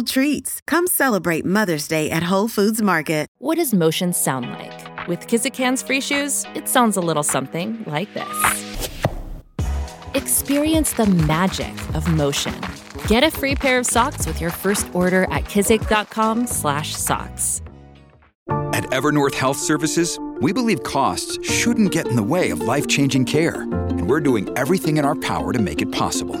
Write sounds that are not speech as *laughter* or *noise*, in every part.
treats. Come celebrate Mother's Day at Whole Foods Market. What does motion sound like? With Kizik hands free shoes, it sounds a little something like this. Experience the magic of motion. Get a free pair of socks with your first order at kizik.com/socks. At Evernorth Health Services, we believe costs shouldn't get in the way of life-changing care, and we're doing everything in our power to make it possible.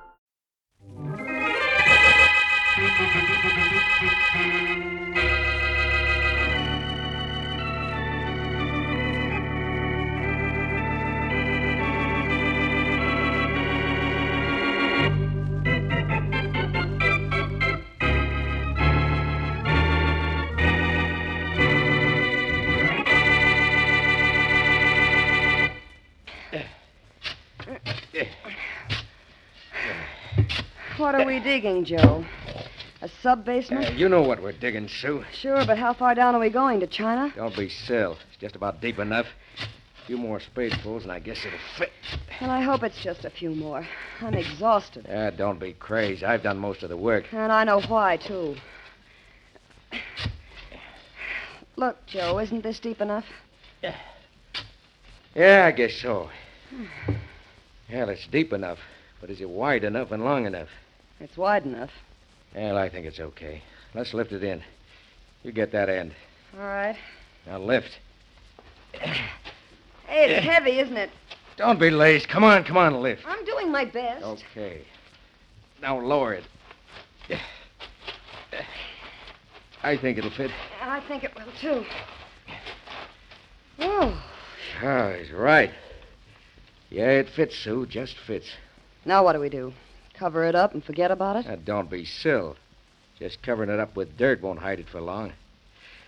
What are we digging, Joe? A sub basement? Uh, you know what we're digging, Sue. Sure, but how far down are we going? To China? Don't be silly. It's just about deep enough. A few more spadefuls, and I guess it'll fit. Well, I hope it's just a few more. I'm exhausted. Ah, don't be crazy. I've done most of the work. And I know why, too. Look, Joe, isn't this deep enough? Yeah, Yeah, I guess so. Well, it's deep enough, but is it wide enough and long enough? It's wide enough. Well, I think it's okay. Let's lift it in. You get that end. All right. Now lift. Hey, it's heavy, isn't it? Don't be lazy. Come on, come on, lift. I'm doing my best. Okay. Now lower it. I think it'll fit. I think it will, too. Oh. Oh, he's right. Yeah, it fits, Sue. Just fits. Now what do we do? Cover it up and forget about it? Now, don't be silly. Just covering it up with dirt won't hide it for long.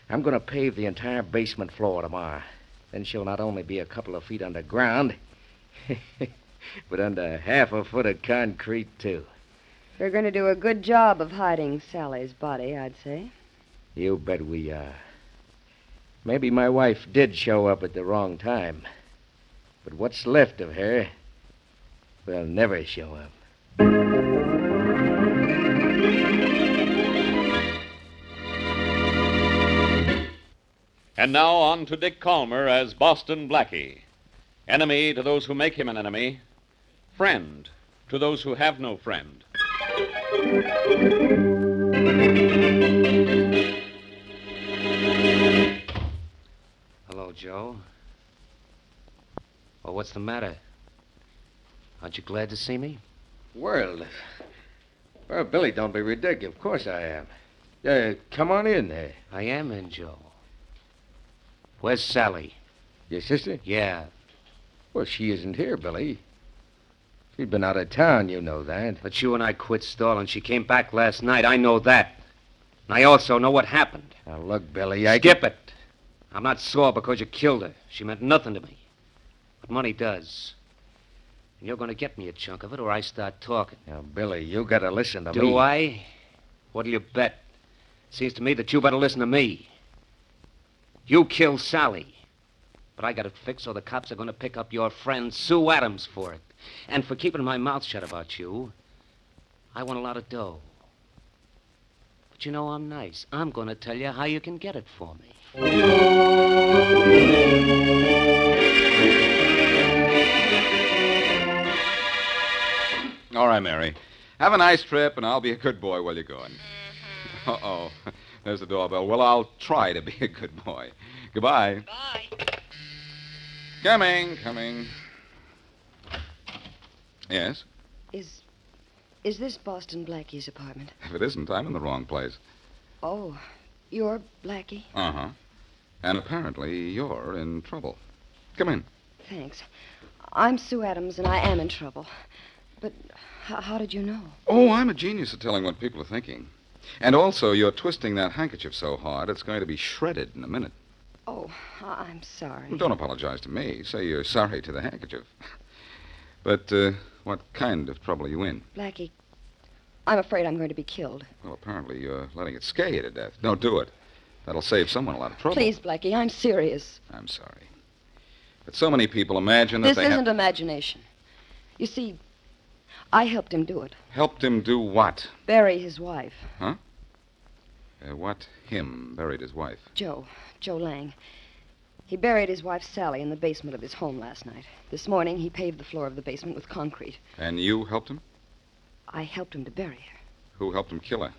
I'm going to pave the entire basement floor tomorrow. Then she'll not only be a couple of feet underground, *laughs* but under half a foot of concrete, too. We're going to do a good job of hiding Sally's body, I'd say. You bet we are. Maybe my wife did show up at the wrong time. But what's left of her will never show up. And now on to Dick Kollmar as Boston Blackie. Enemy to those who make him an enemy, friend to those who have no friend. Hello, Joe. Well, what's the matter? Aren't you glad to see me? World. Well, Billy, don't be ridiculous. Of course I am. Uh, come on in there. I am in, Joe. Where's Sally? Your sister? Yeah. Well, she isn't here, Billy. She's been out of town, you know that. But you and I quit stalling. She came back last night. I know that. And I also know what happened. Now, look, Billy, I... Skip it. I'm not sore because you killed her. She meant nothing to me. But money does. And you're going to get me a chunk of it or I start talking. Now, Billy, you gotta listen to Do me. Do I? What'll you bet? Seems to me that you better listen to me. You killed Sally. But I got it fixed so the cops are going to pick up your friend Sue Adams for it. And for keeping my mouth shut about you, I want a lot of dough. But you know I'm nice. I'm going to tell you how you can get it for me. Right, Mary. Have a nice trip, and I'll be a good boy while you're gone. Uh oh. *laughs* There's the doorbell. Well, I'll try to be a good boy. Goodbye. Bye. Coming, coming. Yes? Is. Is this Boston Blackie's apartment? If it isn't, I'm in the wrong place. Oh, you're Blackie? Uh huh. And apparently you're in trouble. Come in. Thanks. I'm Sue Adams, and I am in trouble. But h- how did you know? Oh, I'm a genius at telling what people are thinking. And also, you're twisting that handkerchief so hard, it's going to be shredded in a minute. Oh, I- I'm sorry. Well, don't apologize to me. Say you're sorry to the handkerchief. But uh, what kind of trouble are you in? Blackie, I'm afraid I'm going to be killed. Well, apparently you're letting it scare you to death. Don't do it. That'll save someone a lot of trouble. Please, Blackie, I'm serious. I'm sorry. But so many people imagine that This they isn't have... imagination. You see, I helped him do it. helped him do what? Bury his wife, Uh, what him buried his wife? Joe. Joe Lang. He buried his wife, Sally, in the basement of his home last night. This morning, he paved the floor of the basement with concrete. And you helped him? I helped him to bury her. Who helped him kill her?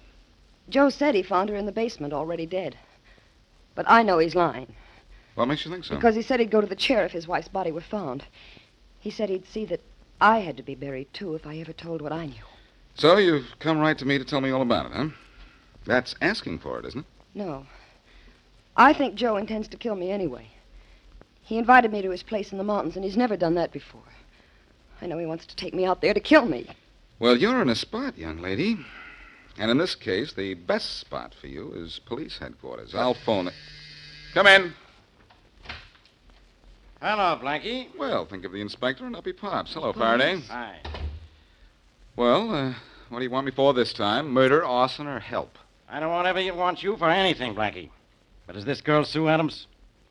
Joe said he found her in the basement, already dead. But I know he's lying. What makes you think so? Because he said he'd go to the chair if his wife's body were found. He said he'd see that I had to be buried, too, if I ever told what I knew. So you've come right to me to tell me all about it, huh? That's asking for it, isn't it? No. I think Joe intends to kill me anyway. He invited me to his place in the mountains, and he's never done that before. I know he wants to take me out there to kill me. Well, you're in a spot, young lady. And in this case, the best spot for you is police headquarters. I'll phone it. Come in. Hello, Blackie. Well, think of the inspector and up he pops. Hello, Faraday. Hi. Well, uh, what do you want me for this time? Murder, arson, or help? I don't want ever want you for anything, Blackie. But is this girl Sue Adams?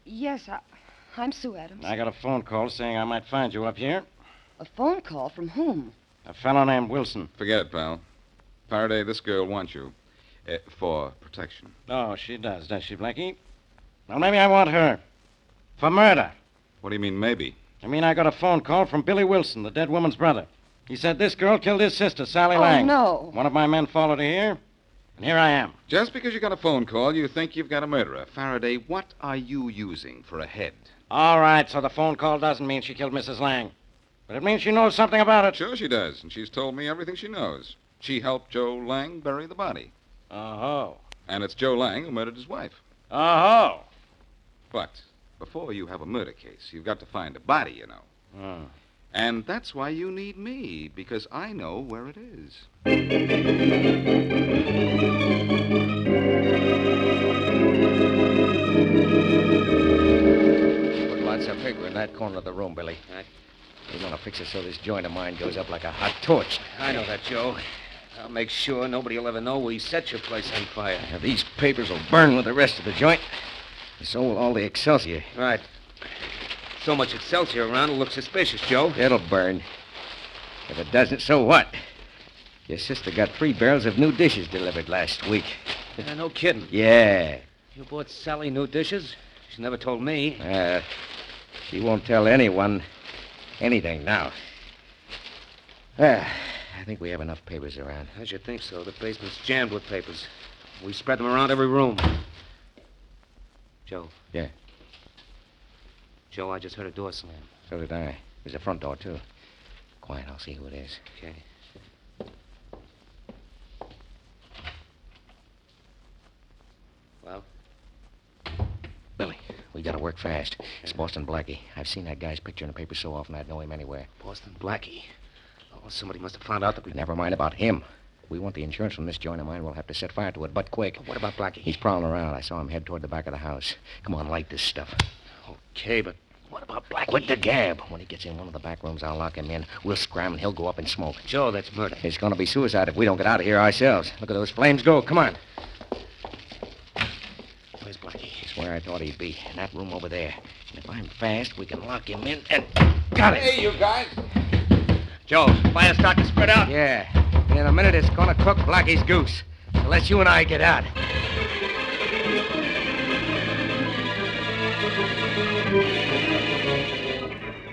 Yes, I, I'm Sue Adams. I got a phone call saying I might find you up here. A phone call from whom? A fellow named Wilson. Forget it, pal. Faraday, this girl wants you. Uh, for protection. Oh, she does, does she, Blackie? Well, maybe I want her. For murder. What do you mean, maybe? I mean, I got a phone call from Billy Wilson, the dead woman's brother. He said this girl killed his sister, Sally Lang. Oh, Lang. no. One of my men followed her here, and here I am. Just because you got a phone call, you think you've got a murderer. Faraday, what are you using for a head? All right, so the phone call doesn't mean she killed Mrs. Lang. But it means she knows something about it. Sure she does, and she's told me everything she knows. She helped Joe Lang bury the body. Uh-oh. And it's Joe Lang who murdered his wife. Uh-oh. But before you have a murder case, you've got to find a body, you know. Oh. And that's why you need me, because I know where it is. Put lots of paper in that corner of the room, Billy. We want to fix it so this joint of mine goes up like a hot torch. I know that, Joe. I'll make sure nobody will ever know we set your place on fire. Now, these papers will burn with the rest of the joint. So will all the Excelsior. Right. So much Excelsior around, it'll look suspicious, Joe. It'll burn. If it doesn't, so what? Your sister got three barrels of new dishes delivered last week. Yeah, no kidding. Yeah. You bought Sally new dishes? She never told me. Uh, she won't tell anyone anything now. Ah, I think we have enough papers around. I should think so. The basement's jammed with papers. We spread them around every room. Joe. Yeah. Joe, I just heard a door slam. So did I. There's a front door, too. Quiet, I'll see who it is. Okay. Well? Billy, we gotta work fast. It's Boston Blackie. I've seen that guy's picture in the paper so often I'd know him anywhere. Boston Blackie. Oh, somebody must have found out that we. Never mind about him. We want the insurance from this joint of mine. We'll have to set fire to it, but quick. What about Blackie? He's prowling around. I saw him head toward the back of the house. Come on, light this stuff. Okay, but what about Blackie? Quit the gab. When he gets in one of the back rooms, I'll lock him in. We'll scram and he'll go up in smoke. Joe, that's murder. It's gonna be suicide if we don't get out of here ourselves. Look at those flames go. Come on. Where's Blackie? He's where I thought he'd be. In that room over there. And if I'm fast, we can lock him in and. Got it! Hey, you guys. Joe, fire start to spread out. Yeah. In a minute, it's gonna cook Blackie's goose. Unless you and I get out.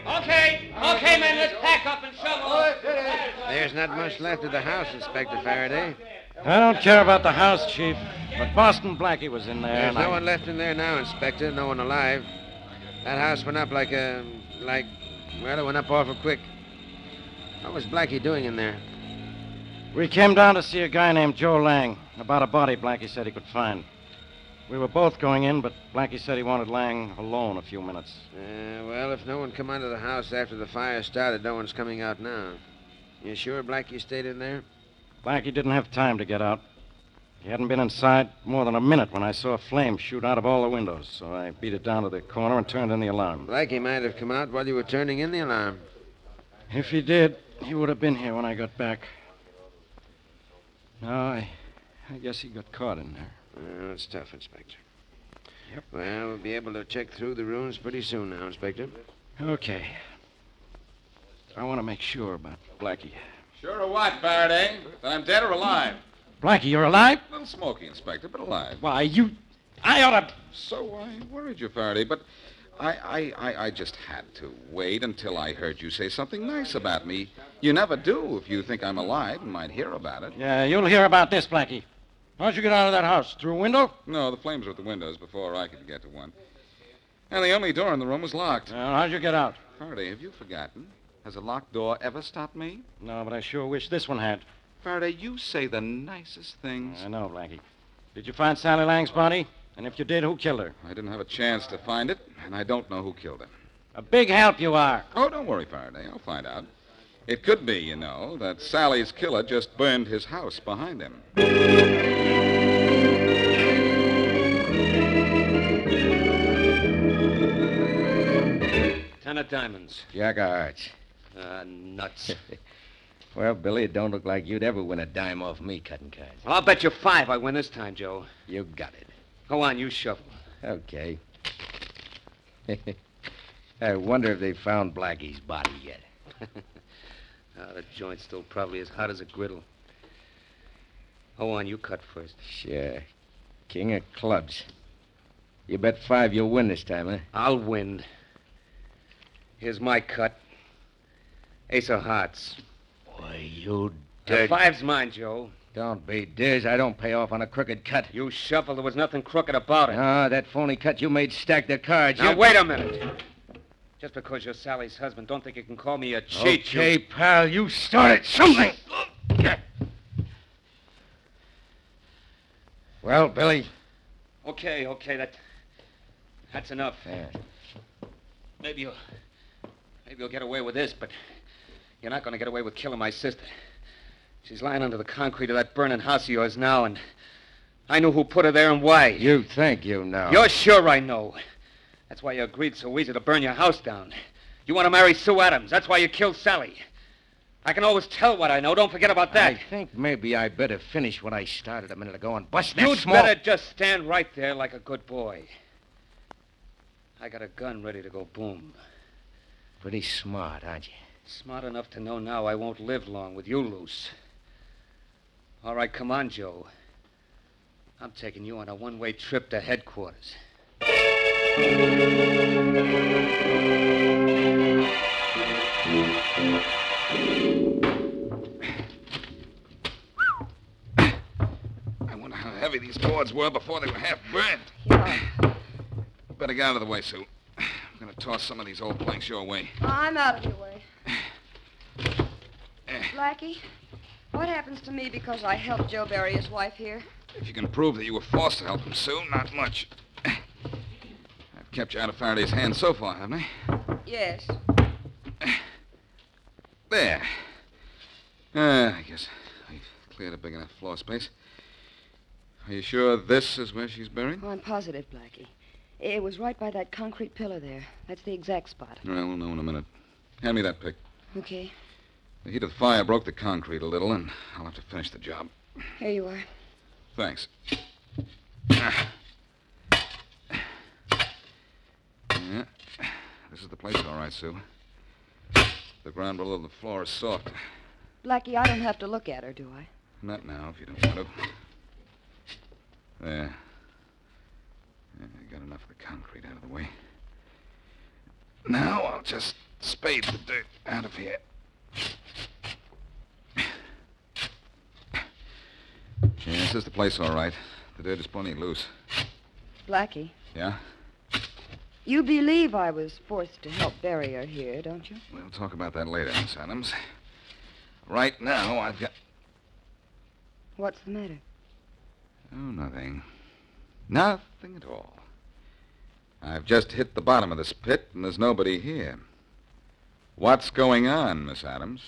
Okay, okay, men, let's pack up and shovel. There's not much left of the house, Inspector Faraday. I don't care about the house, Chief. but Boston Blackie was in there. There's and no I- one left in there now, Inspector. No one alive. That house went up like a. like. Well, it went up awful quick. What was Blackie doing in there? We came down to see a guy named Joe Lang about a body Blackie said he could find. We were both going in, but Blackie said he wanted Lang alone a few minutes. Uh, well, if no one come out of the house after the fire started, no one's coming out now. You sure Blackie stayed in there? Blackie didn't have time to get out. He hadn't been inside more than a minute when I saw a flame shoot out of all the windows, so I beat it down to the corner and turned in the alarm. Blackie might have come out while you were turning in the alarm. If he did, he would have been here when I got back. No, I, I guess he got caught in there. Well, that's tough, Inspector. Yep. Well, we'll be able to check through the rooms pretty soon now, Inspector. Okay. I want to make sure about Blackie. Sure of what, Faraday? That I'm dead or alive? Blackie, you're alive? A little smoky, Inspector, but alive. Why, you. I ought to. So I worried you, Faraday, but I, I, I, I just had to wait until I heard you say something nice about me. You never do if you think I'm alive and might hear about it. Yeah, you'll hear about this, Blackie. How'd you get out of that house? Through a window? No, the flames were at the windows before I could get to one. And the only door in the room was locked. Well, how'd you get out? Faraday, have you forgotten? Has a locked door ever stopped me? No, but I sure wish this one had. Faraday, you say the nicest things. I know, Blackie. Did you find Sally Lang's body? And if you did, who killed her? I didn't have a chance to find it, and I don't know who killed her. A big help you are. Oh, don't worry, Faraday. I'll find out. It could be, you know, that Sally's killer just burned his house behind him. Ten of diamonds. Jack of hearts. Uh, nuts. *laughs* Well, Billy, it don't look like you'd ever win a dime off me cutting cards. well, I'll bet you five I win this time, Joe. You got it. Go on, you shuffle. Okay. *laughs* I wonder if they found Blackie's body yet. *laughs* Ah, oh, the joint's still probably as hot as a griddle. Go on, you cut first. Sure. King of clubs. You bet five you'll win this time, huh? I'll win. Here's my cut. Ace of hearts. Why, you uh, The five's mine, Joe. Don't be diz. I don't pay off on a crooked cut. You shuffled. There was nothing crooked about it. Ah, that phony cut you made stacked the cards. Now, You- wait a minute. Just because you're Sally's husband, don't think you can call me a cheat. Okay, you... pal, you started something. Well, Billy. Okay, okay, that... That's enough. Yeah. Maybe you'll... Maybe you'll get away with this, but you're not going to get away with killing my sister. She's lying under the concrete of that burning house of yours now, and I know who put her there and why. You think you know. You're sure I know. That's why you agreed so easy to burn your house down. You want to marry Sue Adams. That's why you killed Sally. I can always tell what I know. Don't forget about that. I think maybe I better finish what I started a minute ago and bust that You'd small... better just stand right there like a good boy. I got a gun ready to go boom. Pretty smart, aren't you? Smart enough to know now I won't live long with you loose. All right, come on, Joe. I'm taking you on a one way trip to headquarters. I wonder how heavy these boards were before they were half burned. Yeah. Better get out of the way, Sue. I'm going to toss some of these old planks your way. I'm out of your way. Eh. Blackie, what happens to me because I helped Joe bury his wife here? If you can prove that you were forced to help him, Sue, not much. I've kept you out of Faraday's hands so far, haven't I? Yes. There. Uh, I guess I've cleared a big enough floor space. Are you sure this is where she's buried? Oh, I'm positive, Blackie. It was right by that concrete pillar there. That's the exact spot. Well, we'll know in a minute. Hand me that pick. Okay. The heat of the fire broke the concrete a little, and I'll have to finish the job. Here you are. Thanks. Ah. Yeah. This is the place, all right, Sue. The ground below the floor is soft. Blackie, I don't have to look at her, do I? Not now, if you don't want to. There. Yeah, I got enough of the concrete out of the way. Now I'll just spade the dirt out of here. Yeah, this is the place, all right. the dirt is plenty loose. Blackie, Yeah? you believe I was forced to help bury her here, don't you? We'll talk about that later, Miss Adams. Right now, I've got. What's the matter? Oh, nothing. Nothing at all. I've just hit the bottom of this pit, and there's nobody here. What's going on, Miss Adams?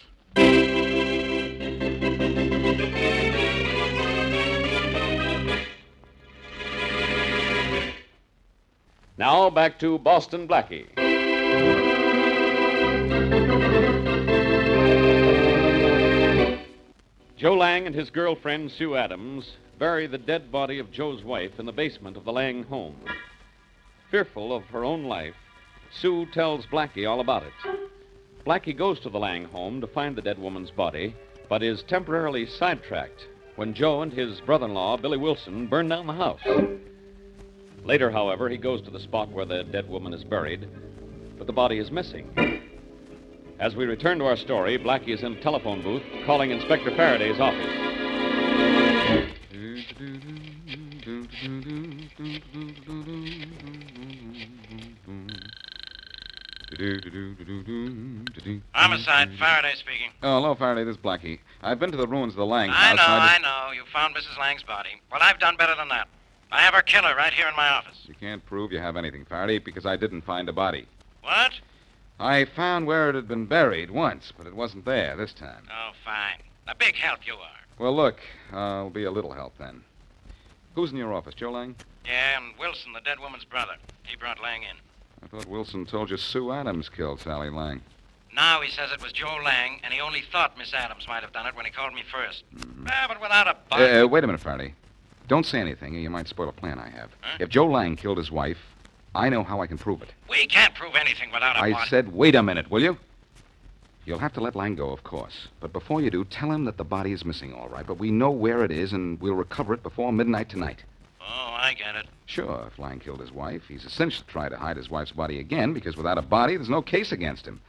Now back to Boston Blackie. Joe Lang and his girlfriend, Sue Adams, bury the dead body of Joe's wife in the basement of the Lang home. Fearful of her own life, Sue tells Blackie all about it. Blackie goes to the Lang home to find the dead woman's body, but is temporarily sidetracked when Joe and his brother in law, Billy Wilson, burn down the house. Later, however, he goes to the spot where the dead woman is buried, but the body is missing. As we return to our story, Blackie is in a telephone booth calling Inspector Faraday's office. Homicide, *laughs* Faraday speaking. Oh, hello, Faraday. This is Blackie. I've been to the ruins of the Lang I know, I just- know. You found Mrs. Lang's body. Well, I've done better than that. I have her killer right here in my office. You can't prove you have anything, Faraday, because I didn't find a body. What? I found where it had been buried once, but it wasn't there this time. Oh, fine. A big help you are. Well, look, uh, I'll be a little help then. Who's in your office, Joe Lang? Yeah, and Wilson, the dead woman's brother. He brought Lang in. I thought Wilson told you Sue Adams killed Sally Lang. Now he says it was Joe Lang, and he only thought Miss Adams might have done it when he called me 1st Ah, but without a body. Uh, uh, wait a minute, Faraday. Don't say anything, or you might spoil a plan I have. Huh? If Joe Lang killed his wife, I know how I can prove it. we can't prove anything without a I body. I said, wait a minute, will you? You'll have to let Lang go, of course. But before you do, tell him that the body is missing, all right. But we know where it is, and we'll recover it before midnight tonight. Oh, I get it. Sure, if Lang killed his wife, he's a cinch to try to hide his wife's body again, because without a body, there's no case against him.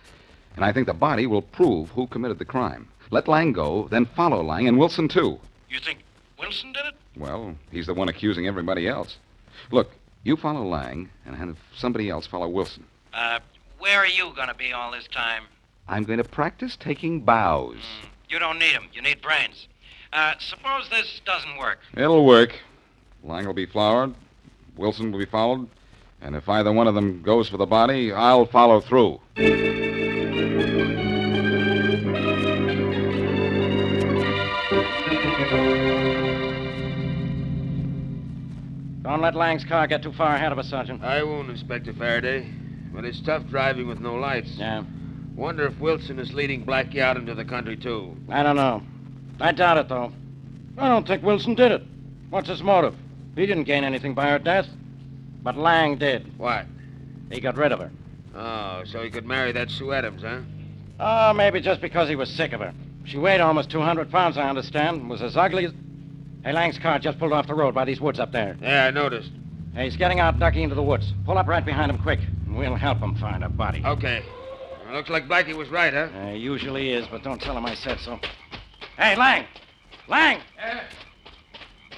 And I think the body will prove who committed the crime. Let Lang go, then follow Lang and Wilson, too. You think Wilson did it? Well, he's the one accusing everybody else. Look, you follow Lang, and have somebody else follow Wilson. Uh, where are you going to be all this time? I'm going to practice taking bows. You don't need 'em. You need brains. Uh, suppose this doesn't work. It'll work. Lang will be flowered, Wilson will be followed, and if either one of them goes for the body, I'll follow through. Don't let Lang's car get too far ahead of us, Sergeant. I won't, Inspector Faraday. But it's tough driving with no lights. Yeah. Wonder if Wilson is leading Blackie out into the country, too. I don't know. I doubt it, though. I don't think Wilson did it. What's his motive? He didn't gain anything by her death. But Lang did. What? He got rid of her. Oh, so he could marry that Sue Adams, huh? Oh, maybe just because he was sick of her. She weighed almost 200 pounds, I understand, and was as ugly as. Hey, Lang's car just pulled off the road by these woods up there. Yeah, I noticed. Hey, he's getting out, ducking into the woods. Pull up right behind him quick, and we'll help him find a body. Okay. Well, looks like Blackie was right, huh? Uh, usually is, but don't tell him I said so. Hey, Lang! Lang!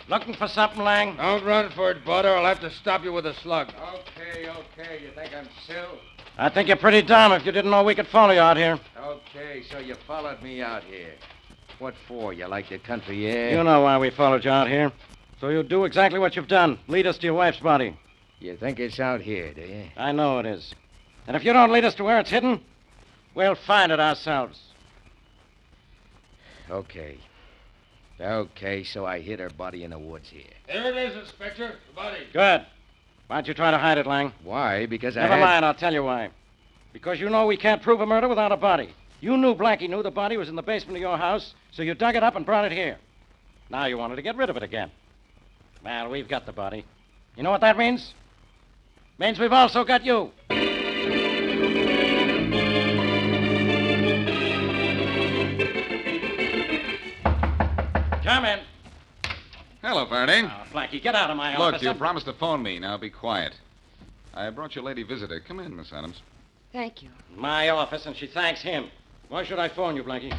Looking for something, Lang? Don't run for it, Bud, or I'll have to stop you with a slug. Okay, okay. You think I'm still? I think you're pretty dumb if you didn't know we could follow you out here. Okay, so you followed me out here. What for? You like the country air? You know why we followed you out here. So you'll do exactly what you've done. Lead us to your wife's body. You think it's out here, do you? I know it is. And if you don't lead us to where it's hidden, we'll find it ourselves. Okay. Okay, so I hid her body in the woods here. There it is, Inspector. The body. Good. Why don't you try to hide it, Lang? Why? Because I Never had... mind, I'll tell you why. Because you know we can't prove a murder without a body. You knew Blackie knew the body was in the basement of your house, so you dug it up and brought it here. Now you wanted to get rid of it again. Well, we've got the body. You know what that means? Means we've also got you. Hello, Faraday. Ah, oh, Blackie, get out of my office. Look, office. you I'm- promised to phone me. Now be quiet. I brought your lady visitor. Come in, Miss Adams. Thank you. My office, and she thanks him. Why should I phone you, Blackie?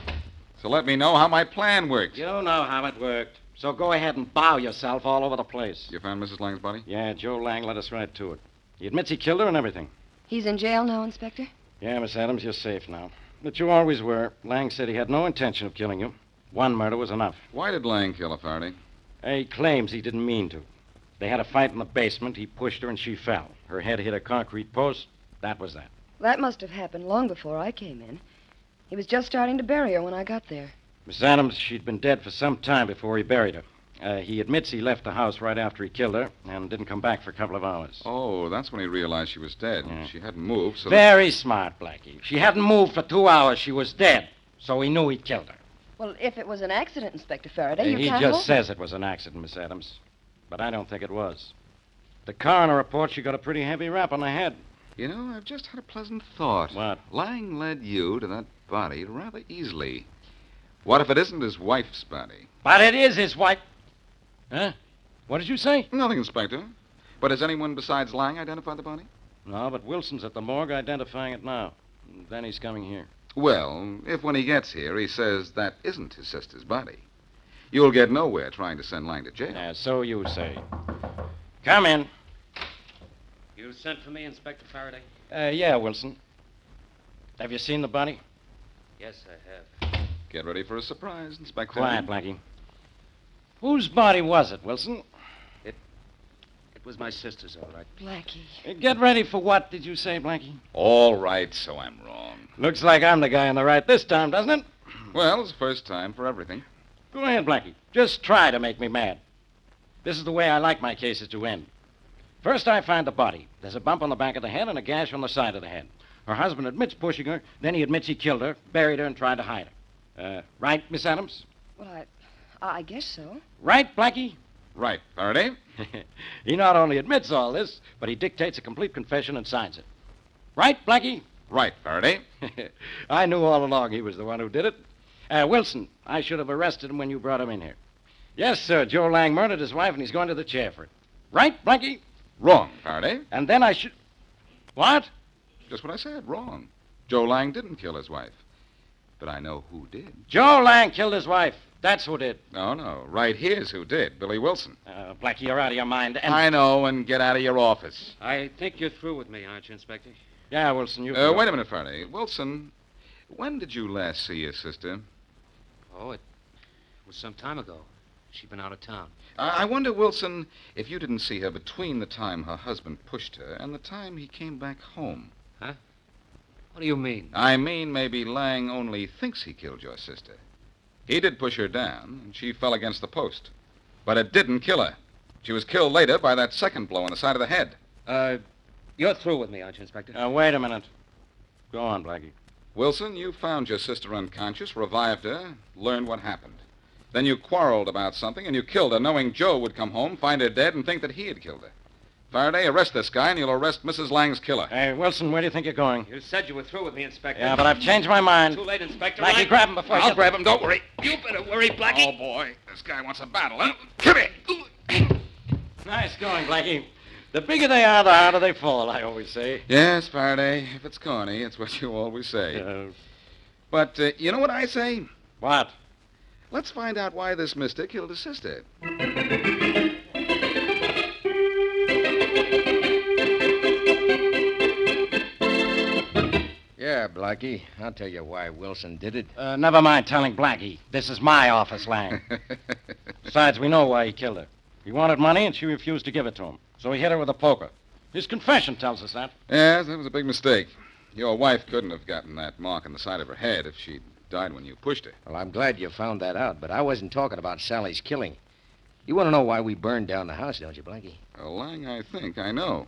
So let me know how my plan worked. You know how it worked. So go ahead and bow yourself all over the place. You found Mrs. Lang's body? Yeah, Joe Lang led us right to it. He admits he killed her and everything. He's in jail now, Inspector? Yeah, Miss Adams, you're safe now. But you always were. Lang said he had no intention of killing you. One murder was enough. Why did Lang kill her, Faraday? He claims he didn't mean to. They had a fight in the basement. He pushed her and she fell. Her head hit a concrete post. That was that. That must have happened long before I came in. He was just starting to bury her when I got there. Miss Adams, she'd been dead for some time before he buried her. Uh, he admits he left the house right after he killed her and didn't come back for a couple of hours. Oh, that's when he realized she was dead. Yeah. She hadn't moved, so. Very smart, Blackie. She hadn't moved for two hours. She was dead. So he knew he'd killed her. Well, if it was an accident, Inspector Faraday, you he can't. just hold- says it was an accident, Miss Adams. But I don't think it was. The coroner reports she got a pretty heavy rap on the head. You know, I've just had a pleasant thought. What? Lang led you to that body rather easily. What if it isn't his wife's body? But it is his wife. Huh? What did you say? Nothing, Inspector. But has anyone besides Lang identified the body? No, but Wilson's at the morgue identifying it now. Then he's coming here. Well, if when he gets here he says that isn't his sister's body, you'll get nowhere trying to send Lang to jail. Yeah, so you say. Come in. You sent for me, Inspector Faraday? Uh, yeah, Wilson. Have you seen the body? Yes, I have. Get ready for a surprise, Inspector. Quiet, Blackie. Whose body was it, Wilson? It was my sister's, all right. Blackie. Get ready for what, did you say, Blackie? All right, so I'm wrong. Looks like I'm the guy on the right this time, doesn't it? *clears throat* Well, it's the first time for everything. Go ahead, Blackie. Just try to make me mad. This is the way I like my cases to end. First, I find the body. There's a bump on the back of the head and a gash on the side of the head. Her husband admits pushing her, then he admits he killed her, buried her, and tried to hide her. Uh, right, Miss Adams? Well, I, I guess so. Right, Blackie? Right, Faraday? *laughs* he not only admits all this, but he dictates a complete confession and signs it. Right, Blackie? Right, Faraday. *laughs* I knew all along he was the one who did it. Uh, Wilson, I should have arrested him when you brought him in here. Yes, sir, Joe Lang murdered his wife and he's going to the chair for it. Right, Blackie? Wrong, Faraday. And then I should. What? Just what I said, wrong. Joe Lang didn't kill his wife. But I know who did. Joe Lang killed his wife. That's who did. No, no. Right here's who did. Billy Wilson. Uh, Blackie, you're out of your mind. And... I know, and get out of your office. I think you're through with me, aren't you, Inspector? Yeah, Wilson, you. Uh, wait a minute, Faraday. Wilson, when did you last see your sister? Oh, it was some time ago. She'd been out of town. I I wonder, Wilson, if you didn't see her between the time her husband pushed her and the time he came back home. Huh? What do you mean? I mean, maybe Lang only thinks he killed your sister. He did push her down, and she fell against the post. But it didn't kill her. She was killed later by that second blow on the side of the head. Uh, you're through with me, aren't you, Inspector? Uh, wait a minute. Go on, Blackie. Wilson, you found your sister unconscious, revived her, learned what happened. Then you quarreled about something, and you killed her, knowing Joe would come home, find her dead, and think that he had killed her. Faraday, arrest this guy, and you'll arrest Mrs. Lang's killer. Hey, Wilson, where do you think you're going? You said you were through with me, Inspector. Yeah, but I've changed my mind. Too late, Inspector. Blackie, I- grab him before I I'll get- grab him, don't worry. You better worry, Blackie. Oh, boy. This guy wants a battle, huh? Come here. *coughs* Nice going, Blackie. The bigger they are, the harder they fall, I always say. Yes, Faraday. If it's corny, it's what you always say. Uh, But uh, you know what I say? what? Let's find out why this mister killed his sister. Blackie. I'll tell you why Wilson did it. Uh, never mind telling Blackie. This is my office, Lang. *laughs* Besides, we know why he killed her. He wanted money, and she refused to give it to him. So he hit her with a poker. His confession tells us that. yes, that was a big mistake. Your wife couldn't have gotten that mark on the side of her head if she'd died when you pushed her. Well, I'm glad you found that out, but I wasn't talking about Sally's killing. You want to know why we burned down the house, don't you, Blackie? Well, Lang, I think I know.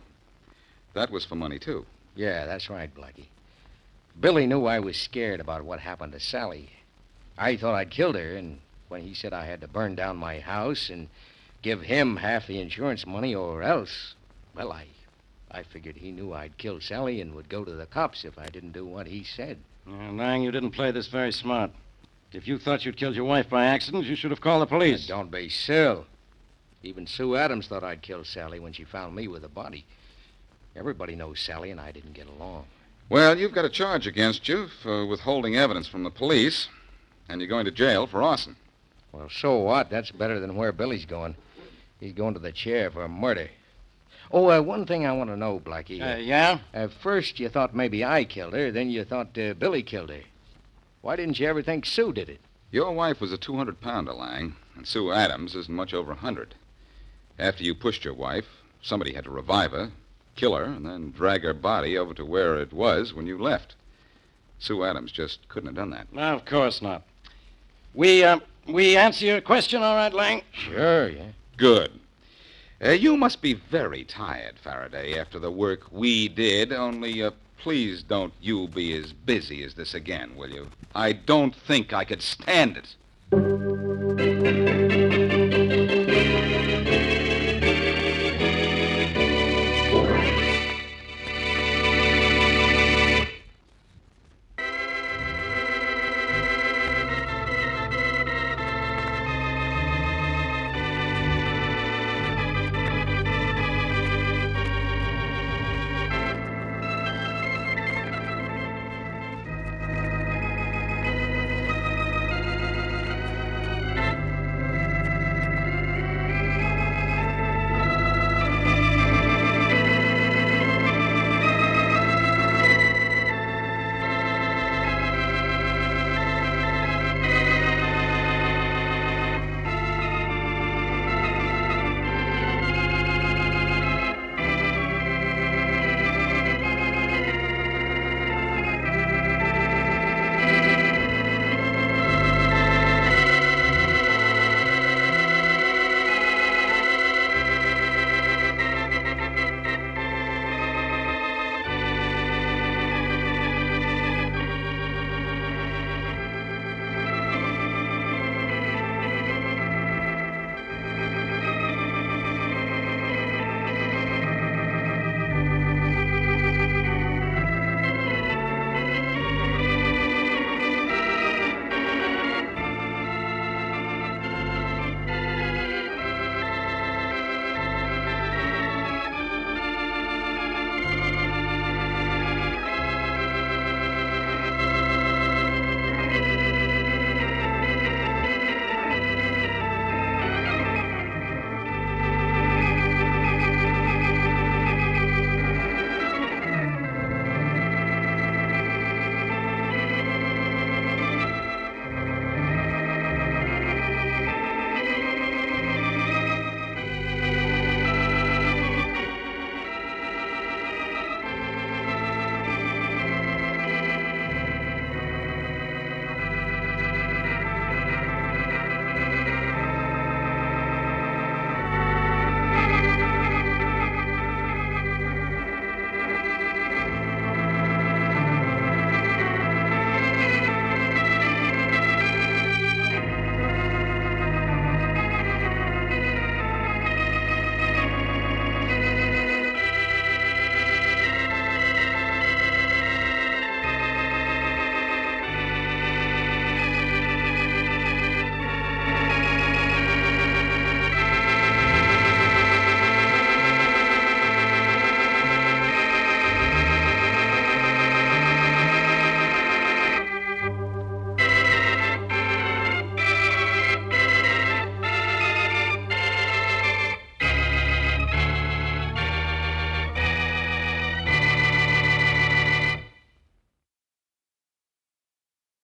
That was for money, too. Yeah, that's right, Blackie. Billy knew I was scared about what happened to Sally. I thought I'd killed her, and when he said I had to burn down my house and give him half the insurance money or else, well, I, I figured he knew I'd killed Sally and would go to the cops if I didn't do what he said. Uh, Lang, you didn't play this very smart. If you thought you'd killed your wife by accident, you should have called the police. Don't be silly. Even Sue Adams thought I'd killed Sally when she found me with the body. Everybody knows Sally and I didn't get along. Well, you've got a charge against you for withholding evidence from the police, and you're going to jail for arson. Well, so what? That's better than where Billy's going. He's going to the chair for murder. Oh, uh, one thing I want to know, Blackie. Uh, yeah? At first, you thought maybe I killed her. Then you thought uh, Billy killed her. Why didn't you ever think Sue did it? Your wife was a 200 pounder, Lang, and Sue Adams isn't much over a 100. After you pushed your wife, somebody had to revive her, kill her, and then drag her body over to where it was when you left. Sue Adams just couldn't have done that. No, of course not. We, uh, we answer your question, all right, Lang? Sure, yeah. Good. Uh, you must be very tired, Faraday, after the work we did, only uh, please don't you be as busy as this again, will you? I don't think I could stand it.